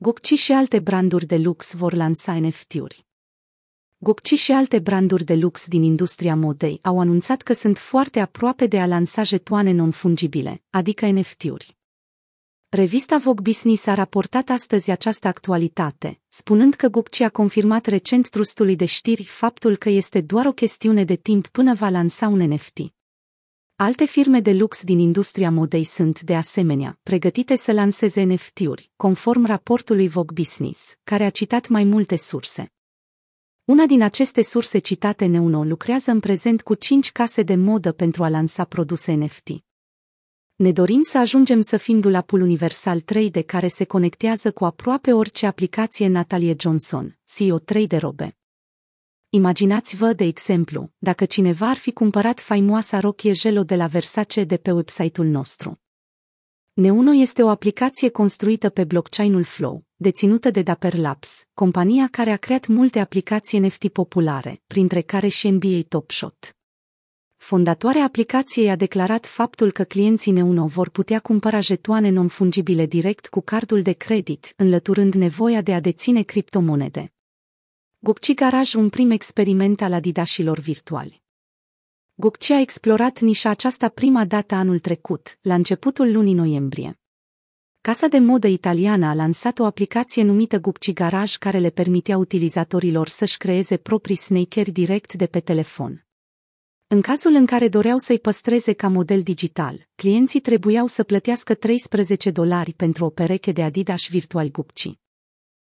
Gucci și alte branduri de lux vor lansa NFT-uri. Gucci și alte branduri de lux din industria modei au anunțat că sunt foarte aproape de a lansa jetoane non-fungibile, adică NFT-uri. Revista Vogue Business a raportat astăzi această actualitate, spunând că Gucci a confirmat recent trustului de știri faptul că este doar o chestiune de timp până va lansa un NFT. Alte firme de lux din industria modei sunt, de asemenea, pregătite să lanseze NFT-uri, conform raportului Vogue Business, care a citat mai multe surse. Una din aceste surse citate Neuno lucrează în prezent cu cinci case de modă pentru a lansa produse NFT. Ne dorim să ajungem să fim dulapul universal 3D care se conectează cu aproape orice aplicație Natalie Johnson, CEO 3 de robe. Imaginați-vă, de exemplu, dacă cineva ar fi cumpărat faimoasa rochie Gelo de la Versace de pe website-ul nostru. Neuno este o aplicație construită pe blockchain-ul Flow, deținută de Dapper Labs, compania care a creat multe aplicații NFT populare, printre care și NBA Top Shot. Fondatoarea aplicației a declarat faptul că clienții Neuno vor putea cumpăra jetoane non-fungibile direct cu cardul de credit, înlăturând nevoia de a deține criptomonede. Gucci Garage un prim experiment al adidașilor virtuali. Gucci a explorat nișa aceasta prima dată anul trecut, la începutul lunii noiembrie. Casa de modă italiană a lansat o aplicație numită Gucci Garage care le permitea utilizatorilor să-și creeze proprii snakeri direct de pe telefon. În cazul în care doreau să-i păstreze ca model digital, clienții trebuiau să plătească 13 dolari pentru o pereche de Adidas virtual Gucci.